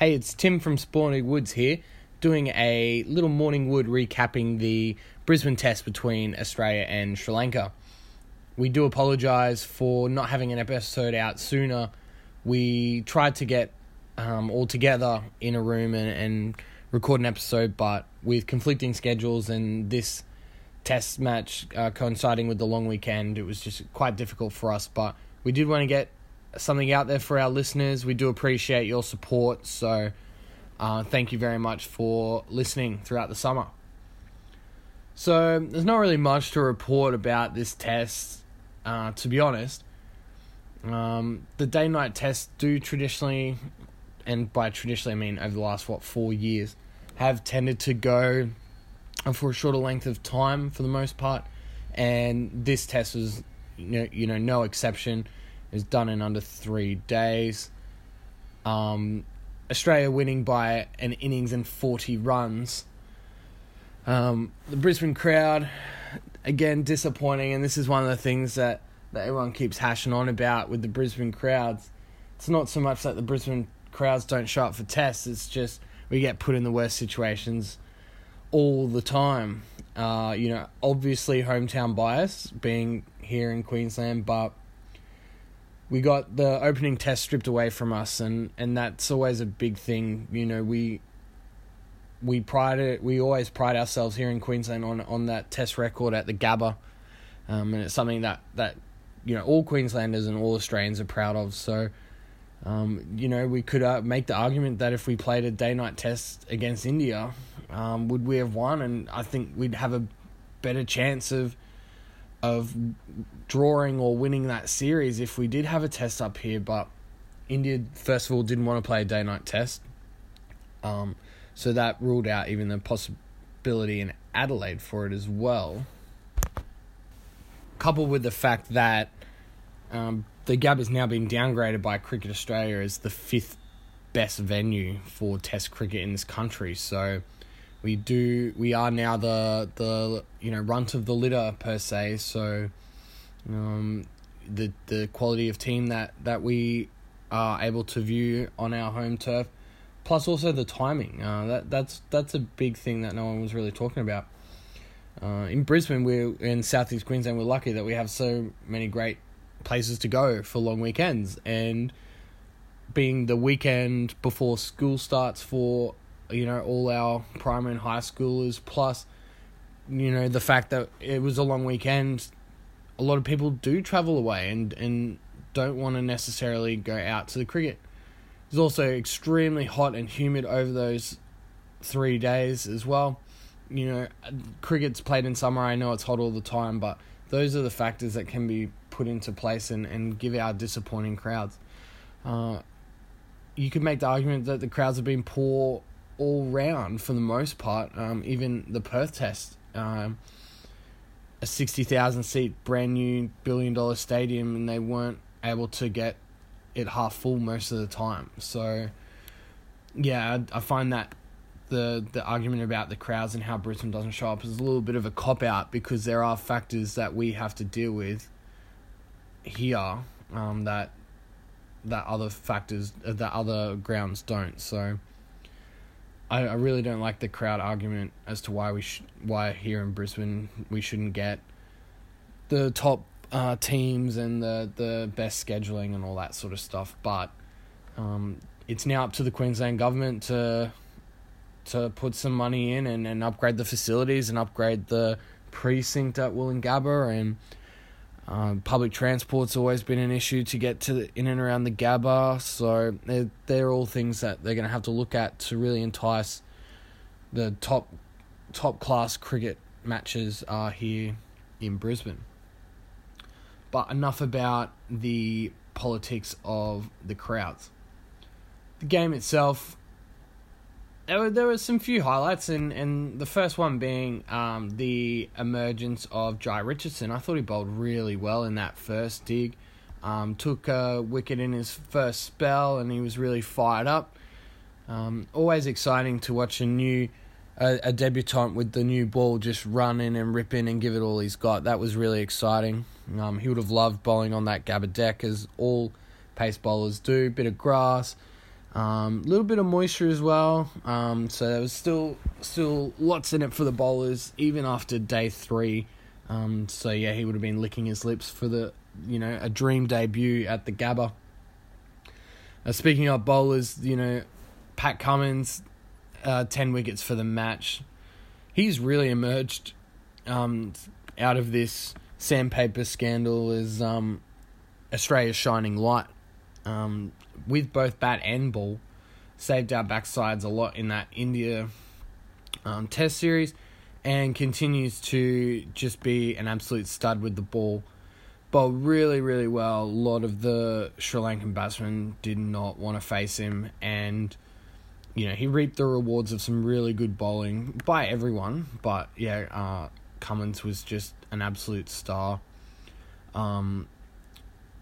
Hey, it's Tim from Sporting Woods here, doing a little morning wood recapping the Brisbane test between Australia and Sri Lanka. We do apologise for not having an episode out sooner. We tried to get um, all together in a room and, and record an episode, but with conflicting schedules and this test match uh, coinciding with the long weekend, it was just quite difficult for us. But we did want to get something out there for our listeners. We do appreciate your support. So, uh, thank you very much for listening throughout the summer. So, there's not really much to report about this test, uh, to be honest. Um, the day night tests do traditionally, and by traditionally I mean over the last, what, four years, have tended to go for a shorter length of time for the most part. And this test was, you know, you know no exception is done in under three days. Um, Australia winning by an innings and 40 runs. Um, the Brisbane crowd, again, disappointing, and this is one of the things that, that everyone keeps hashing on about with the Brisbane crowds. It's not so much that the Brisbane crowds don't show up for tests, it's just we get put in the worst situations all the time. Uh, you know, obviously hometown bias being here in Queensland, but we got the opening test stripped away from us, and, and that's always a big thing. You know, we we pride it, we always pride ourselves here in Queensland on on that test record at the Gabba, um, and it's something that that you know all Queenslanders and all Australians are proud of. So. Um, you know, we could uh, make the argument that if we played a day night test against India, um, would we have won? And I think we'd have a better chance of of drawing or winning that series if we did have a test up here. But India, first of all, didn't want to play a day night test. Um, so that ruled out even the possibility in Adelaide for it as well. Coupled with the fact that um, the Gab has now been downgraded by Cricket Australia as the fifth best venue for Test cricket in this country. So we do we are now the the you know runt of the litter per se. So um, the the quality of team that that we are able to view on our home turf plus also the timing. Uh, that that's that's a big thing that no one was really talking about. Uh, in Brisbane we're in southeast Queensland we're lucky that we have so many great places to go for long weekends. And being the weekend before school starts for you know, all our primary and high schoolers, plus, you know, the fact that it was a long weekend, a lot of people do travel away and, and don't want to necessarily go out to the cricket. It's also extremely hot and humid over those three days as well. You know, cricket's played in summer, I know it's hot all the time, but those are the factors that can be put into place and, and give our disappointing crowds. Uh, you could make the argument that the crowds have been poor all round for the most part. Um, even the Perth test, um, a sixty thousand seat brand new billion dollar stadium, and they weren't able to get it half full most of the time. So, yeah, I, I find that the the argument about the crowds and how Brisbane doesn't show up is a little bit of a cop out because there are factors that we have to deal with here um, that that other factors that other grounds don't. So I, I really don't like the crowd argument as to why we sh- why here in Brisbane we shouldn't get the top uh, teams and the the best scheduling and all that sort of stuff. But um, it's now up to the Queensland government to to put some money in and, and upgrade the facilities and upgrade the precinct at Woolloongabba and um, public transport's always been an issue to get to the, in and around the Gabba, so they're, they're all things that they're going to have to look at to really entice the top top class cricket matches are here in Brisbane. But enough about the politics of the crowds. The game itself there were there were some few highlights, and, and the first one being um, the emergence of Jhye Richardson. I thought he bowled really well in that first dig. Um, took a wicket in his first spell, and he was really fired up. Um, always exciting to watch a new a, a debutant with the new ball just run in and rip in and give it all he's got. That was really exciting. Um, he would have loved bowling on that Gabba deck, as all pace bowlers do. Bit of grass A um, little bit of moisture as well. Um, so there was still still lots in it for the bowlers, even after day three. Um, so yeah, he would have been licking his lips for the you know a dream debut at the Gabba. Uh, speaking of bowlers, you know, Pat Cummins, uh, ten wickets for the match. He's really emerged um, out of this sandpaper scandal as um, Australia's shining light um, with both bat and ball. Saved our backsides a lot in that India um, Test series and continues to just be an absolute stud with the ball. Bowled really, really well. A lot of the Sri Lankan batsmen did not want to face him, and you know he reaped the rewards of some really good bowling by everyone. But yeah, uh, Cummins was just an absolute star. Um,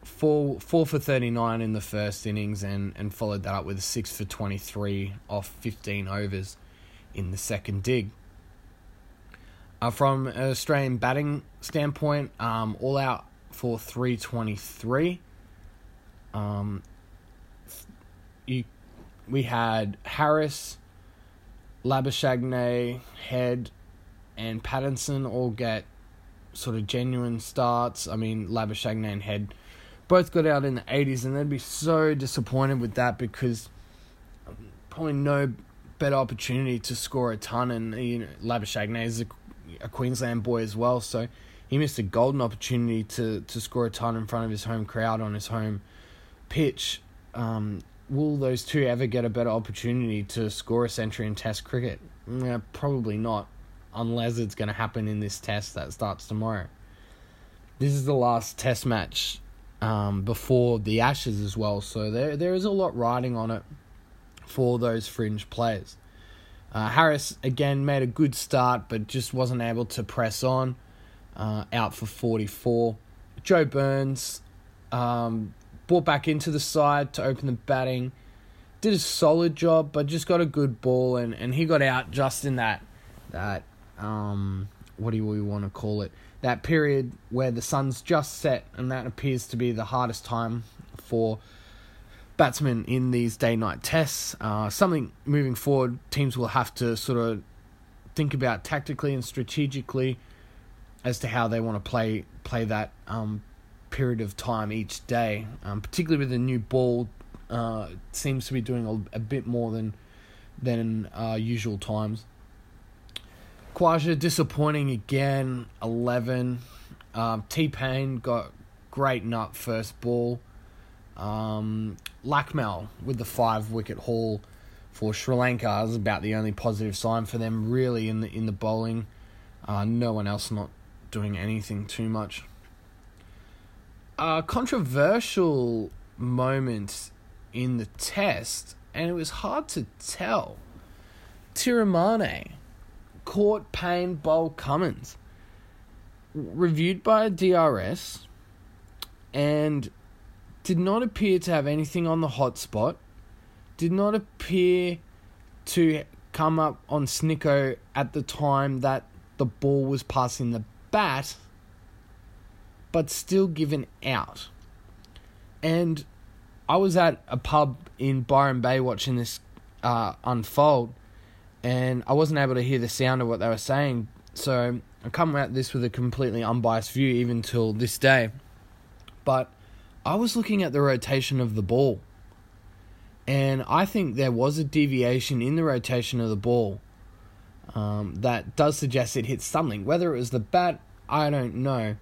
four four for thirty nine in the first innings, and and followed that up with six for twenty three off fifteen overs in the second dig. Uh, from an Australian batting standpoint, um, all out for 323. Um, you, we had Harris, Labuschagne, Head, and Patterson all get sort of genuine starts. I mean, Labuschagne and Head both got out in the 80s, and they'd be so disappointed with that because probably no better opportunity to score a ton. And you know, Labuschagne is a a Queensland boy as well, so he missed a golden opportunity to, to score a ton in front of his home crowd on his home pitch. Um, will those two ever get a better opportunity to score a century in Test cricket? Yeah, probably not, unless it's going to happen in this Test that starts tomorrow. This is the last Test match um, before the Ashes as well, so there there is a lot riding on it for those fringe players. Uh, Harris again made a good start, but just wasn't able to press on. Uh, out for 44. Joe Burns um, brought back into the side to open the batting. Did a solid job, but just got a good ball, and, and he got out just in that that um, what do we want to call it? That period where the sun's just set, and that appears to be the hardest time for batsmen in these day night tests. Uh, something moving forward, teams will have to sort of think about tactically and strategically as to how they want to play play that um, period of time each day. Um, particularly with the new ball, uh, seems to be doing a, a bit more than than uh, usual times. Khawaja disappointing again, eleven. Um, T Paine got great nut first ball. Um, Lakmal with the five wicket haul for Sri Lanka is about the only positive sign for them really in the in the bowling. Uh, no one else not doing anything too much. A controversial moment in the test, and it was hard to tell. Thirimanne caught Paine Bowl Cummins. Reviewed by DRS, and did not appear to have anything on the hotspot, did not appear to come up on Snicko at the time that the ball was passing the bat, but still given out. And I was at a pub in Byron Bay watching this uh, unfold, and I wasn't able to hear the sound of what they were saying. So I come at this with a completely unbiased view, even till this day. But I was looking at the rotation of the ball. And I think there was a deviation in the rotation of the ball um, that does suggest it hit something. Whether it was the bat, I don't know.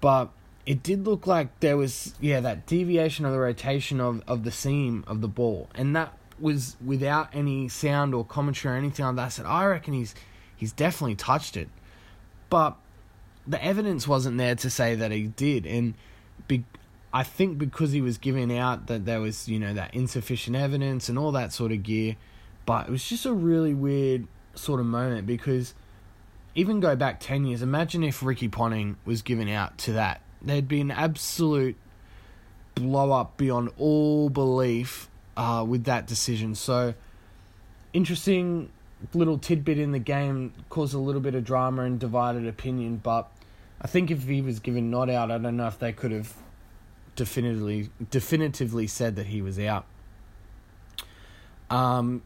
But it did look like there was, yeah, that deviation of the rotation of, of the seam of the ball. And that was without any sound or commentary or anything like that. I said, oh, I reckon he's he's definitely touched it. But the evidence wasn't there to say that he did. And be, I think because he was giving out that there was, you know, that insufficient evidence and all that sort of gear. But it was just a really weird sort of moment because even go back 10 years, imagine if Ricky Ponting was given out to that. There'd be an absolute blow up beyond all belief uh, with that decision. So, interesting little tidbit in the game, caused a little bit of drama and divided opinion. But I think if he was given not out, I don't know if they could have definitively definitively said that he was out. Um,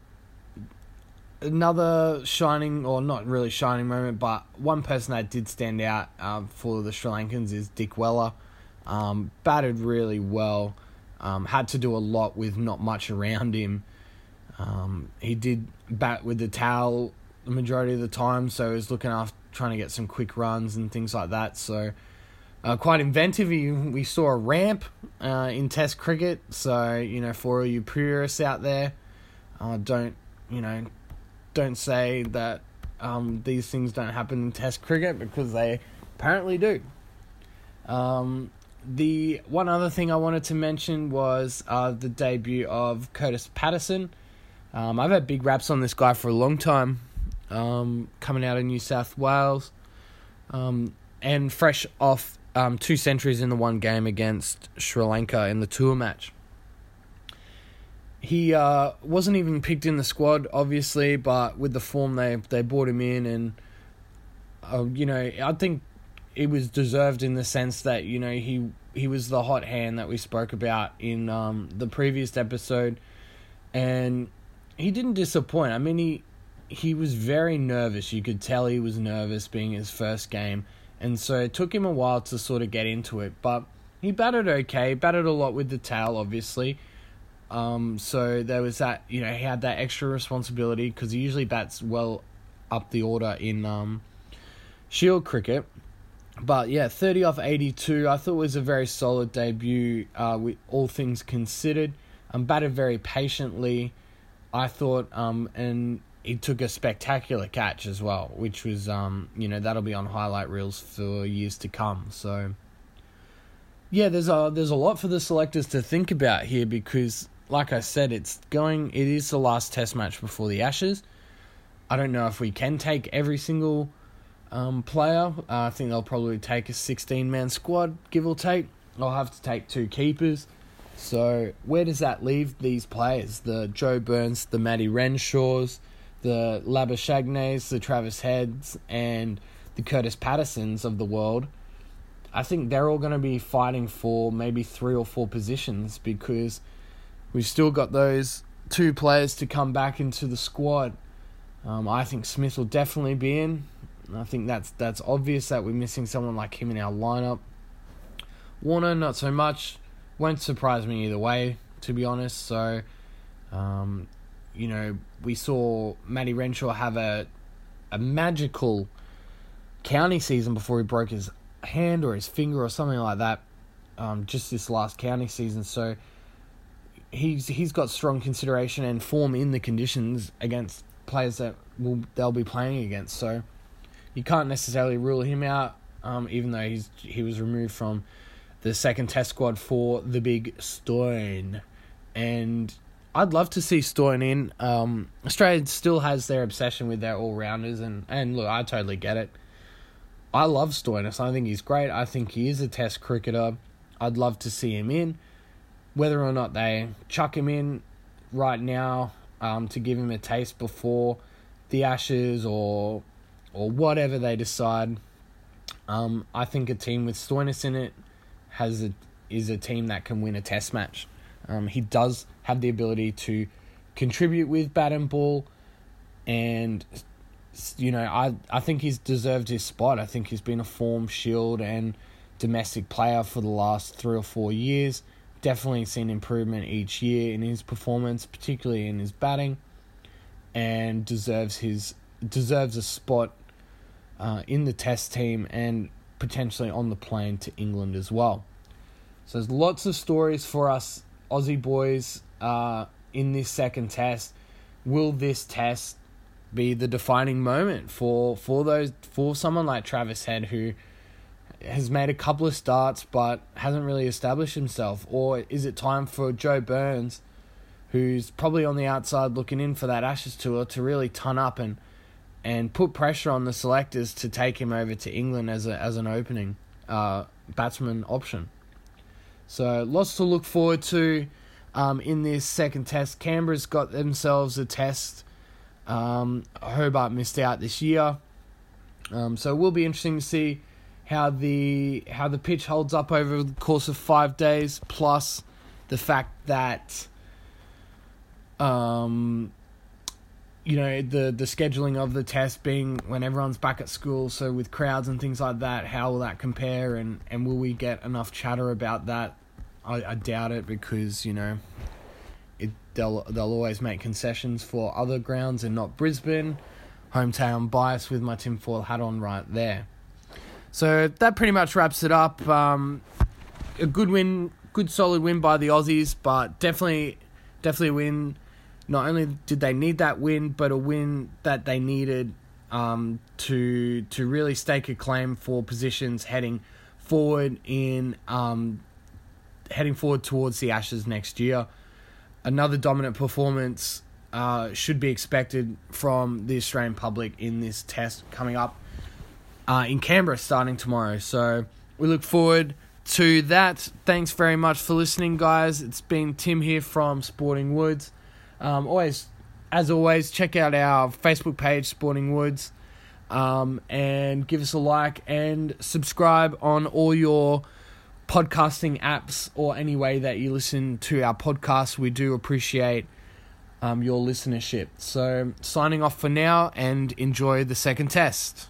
another shining, or not really shining moment, but one person that did stand out um, for the Sri Lankans is Dickwella. Um, batted really well. Um, had to do a lot with not much around him. Um, he did bat with the towel the majority of the time, so he was looking after trying to get some quick runs and things like that. So uh, quite inventive. He, we saw a ramp uh, in Test cricket, so you know for all you purists out there, uh, don't you know, don't say that um, these things don't happen in Test cricket because they apparently do. Um, the one other thing I wanted to mention was uh, the debut of Kurtis Patterson. Um, I've had big raps on this guy for a long time, um, coming out of New South Wales, um, and fresh off um, two centuries in the one game against Sri Lanka in the tour match. He uh, wasn't even picked in the squad, obviously, but with the form they they brought him in, and uh, you know I think it was deserved in the sense that you know he he was the hot hand that we spoke about in um, the previous episode, and he didn't disappoint. I mean he he was very nervous. You could tell he was nervous being his first game and so it took him a while to sort of get into it. But he batted okay, batted a lot with the tail, obviously. Um, so there was that, you know, he had that extra responsibility because he usually bats well up the order in um, Shield cricket. But yeah, 30 off 82, I thought was a very solid debut uh, with all things considered. Um, batted very patiently, I thought, um, and he took a spectacular catch as well, which was um, you know that'll be on highlight reels for years to come. So yeah, there's a there's a lot for the selectors to think about here because, like I said, it's going. It is the last Test match before the Ashes. I don't know if we can take every single um, player. Uh, I think they'll probably take a 16 man squad, give or take. I'll have to take two keepers. So where does that leave these players? The Joe Burns, the Matty Renshaws the Labuschagnes, the Travis Heads, and the Kurtis Pattersons of the world, I think they're all going to be fighting for maybe three or four positions because we've still got those two players to come back into the squad. Um, I think Smith will definitely be in. I think that's that's obvious that we're missing someone like him in our lineup. Warner, not so much. Won't surprise me either way, to be honest. So, um, you know, we saw Matty Renshaw have a a magical county season before he broke his hand or his finger or something like that. Um, just this last county season, so he's he's got strong consideration and form in the conditions against players that will they'll be playing against. So you can't necessarily rule him out, um, even though he's he was removed from the second Test squad for the big Steyn, and I'd love to see Steyn in. Um, Australia still has their obsession with their all rounders, and, and look, I totally get it. I love Stoinis. I think he's great. I think he is a Test cricketer. I'd love to see him in. Whether or not they chuck him in right now um, to give him a taste before the Ashes or or whatever they decide, um, I think a team with Stoinis in it has a, is a team that can win a Test match. Um, he does have the ability to contribute with bat and ball, and you know I I think he's deserved his spot. I think he's been a form shield and domestic player for the last three or four years. Definitely seen improvement each year in his performance, particularly in his batting, and deserves his deserves a spot uh, in the Test team and potentially on the plane to England as well. So there's lots of stories for us Aussie boys uh, in this second test. Will this test be the defining moment for for those for someone like Travis Head who has made a couple of starts but hasn't really established himself, or is it time for Joe Burns, who's probably on the outside looking in for that Ashes tour, to really ton up and and put pressure on the selectors to take him over to England as a as an opening uh, batsman option? So lots to look forward to um, in this second test. Canberra's got themselves a test. Um, Hobart missed out this year, um, so it will be interesting to see how the how the pitch holds up over the course of five days. Plus, the fact that Um, you know the the scheduling of the test being when everyone's back at school, so with crowds and things like that, how will that compare, and and will we get enough chatter about that? I, I doubt it because you know, it they'll they'll always make concessions for other grounds and not Brisbane. Hometown bias with my tinfoil hat on right there. So that pretty much wraps it up. Um, a good win, good solid win by the Aussies, but definitely, definitely win. Not only did they need that win, but a win that they needed um, to to really stake a claim for positions heading forward in um, heading forward towards the Ashes next year. Another dominant performance uh, should be expected from the Australian public in this test coming up uh, in Canberra starting tomorrow. So we look forward to that. Thanks very much for listening, guys. It's been Tim here from Sporting Woods. Um, always, as always, check out our Facebook page, Sporting Woods, um, and give us a like and subscribe on all your podcasting apps or any way that you listen to our podcast. We do appreciate um, your listenership. So, signing off for now and enjoy the second test.